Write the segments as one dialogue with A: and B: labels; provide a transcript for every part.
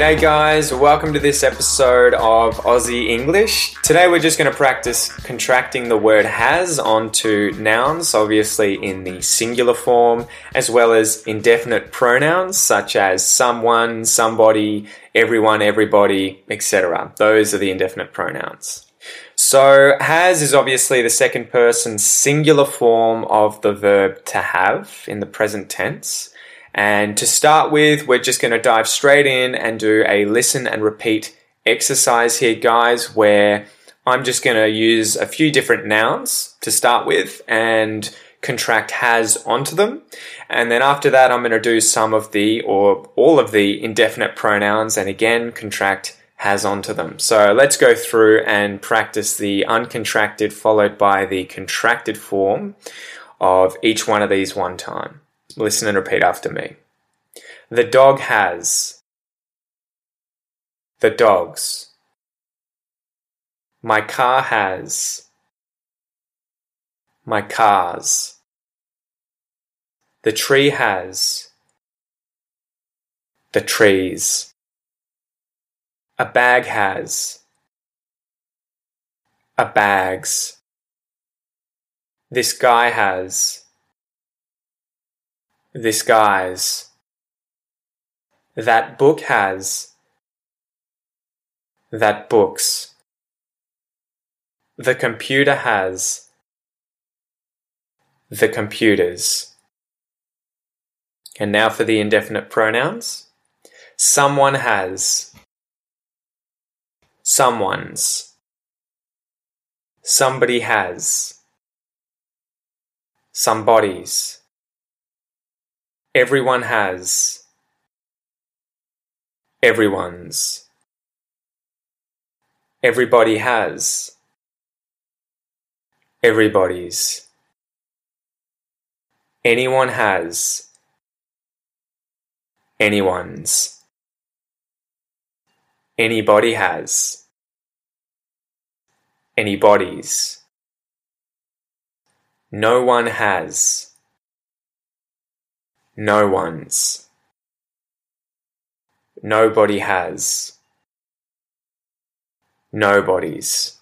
A: G'day, guys. Welcome to this episode of Aussie English. Today, we're just going to practice contracting the word has onto nouns, obviously in the singular form, as well as indefinite pronouns such as someone, somebody, everyone, everybody, etc. Those are the indefinite pronouns. So, has is obviously the second person singular form of the verb to have in the present tense. And to start with, we're just going to dive straight in and do a listen and repeat exercise here, guys, where I'm just going to use a few different nouns to start with and contract has onto them. And then after that, I'm going to do some of the or all of the indefinite pronouns and again contract has onto them. So let's go through and practice the uncontracted followed by the contracted form of each one of these one time. Listen and repeat after me. The dog has. The dogs. My car has. My cars. The tree has. The trees. A bag has. A bags. This guy has. This guy's. That book has. That books. The computer has. The computers. And now for the indefinite pronouns. Someone has. Someone's. Somebody has. Somebody's. Everyone has. Everyone's. Everybody has. Everybody's. Anyone has. Anyone's. Anybody has. Anybody's. No one has. No one's. Nobody has. Nobody's.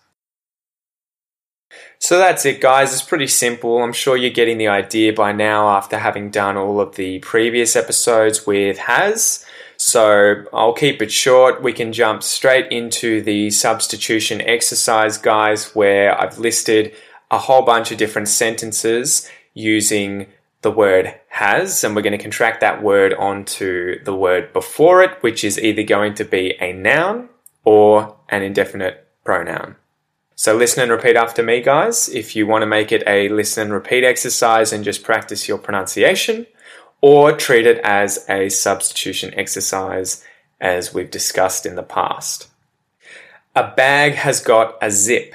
A: So that's it, guys. It's pretty simple. I'm sure you're getting the idea by now after having done all of the previous episodes with has. So I'll keep it short. We can jump straight into the substitution exercise, guys, where I've listed a whole bunch of different sentences using the word has, and we're going to contract that word onto the word before it, which is either going to be a noun or an indefinite pronoun. So listen and repeat after me, guys. If you want to make it a listen and repeat exercise and just practice your pronunciation, or treat it as a substitution exercise as we've discussed in the past. A bag has got a zip.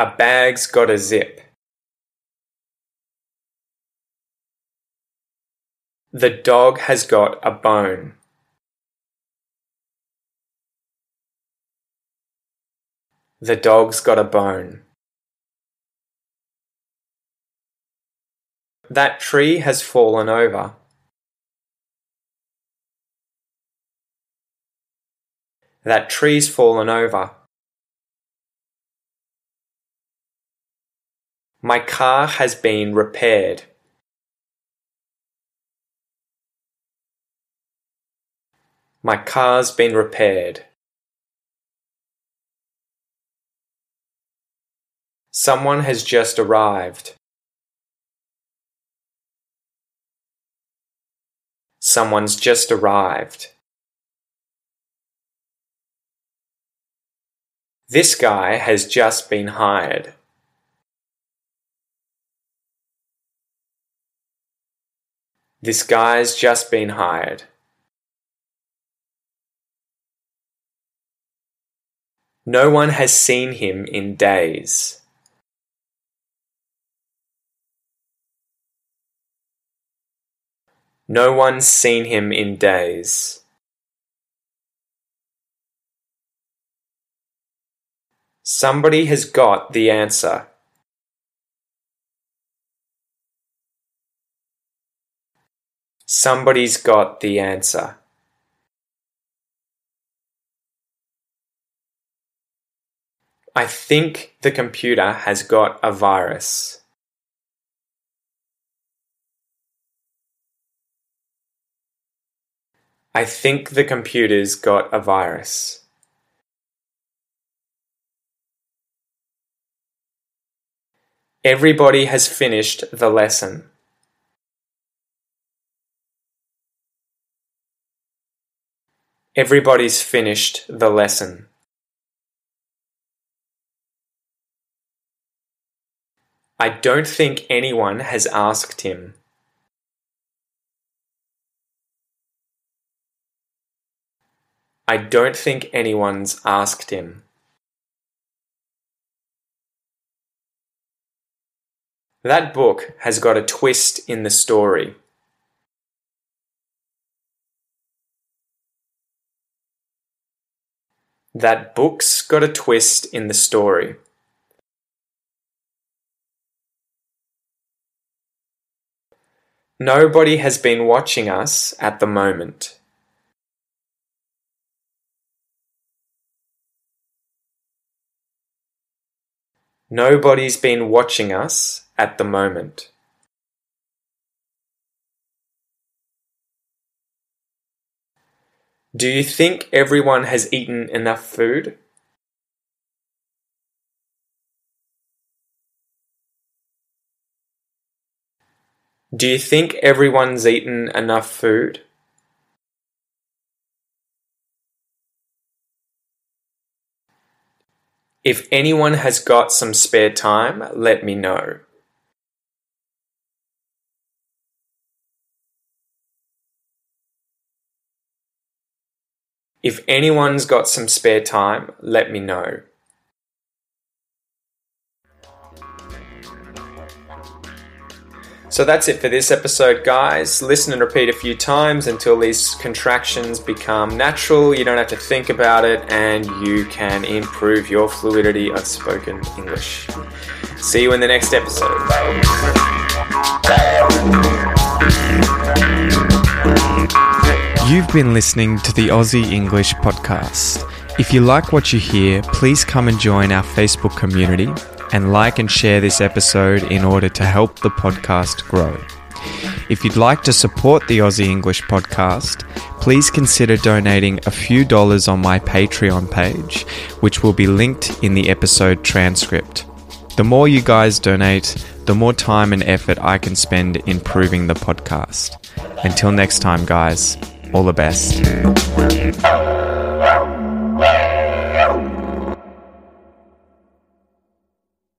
A: A bag's got a zip. The dog has got a bone. The dog's got a bone. That tree has fallen over. That tree's fallen over. My car has been repaired. My car's been repaired. Someone has just arrived. Someone's just arrived. This guy has just been hired. This guy's just been hired. No one has seen him in days. No one's seen him in days. Somebody has got the answer. Somebody's got the answer. I think the computer has got a virus. I think the computer's got a virus. Everybody has finished the lesson. Everybody's finished the lesson. I don't think anyone has asked him. I don't think anyone's asked him. That book has got a twist in the story. That book's got a twist in the story. Nobody has been watching us at the moment. Nobody's been watching us at the moment. Do you think everyone has eaten enough food? Do you think everyone's eaten enough food? If anyone has got some spare time, let me know. If anyone's got some spare time, let me know. So that's it for this episode, guys. Listen and repeat a few times until these contractions become natural. You don't have to think about it, and you can improve your fluidity of spoken English. See you in the next episode.
B: You've been listening to the Aussie English Podcast. If you like what you hear, please come and join our Facebook community and like and share this episode in order to help the podcast grow. If you'd like to support the Aussie English podcast, please consider donating a few dollars on my Patreon page, which will be linked in the episode transcript. The more you guys donate, the more time and effort I can spend improving the podcast. Until next time, guys, all the best.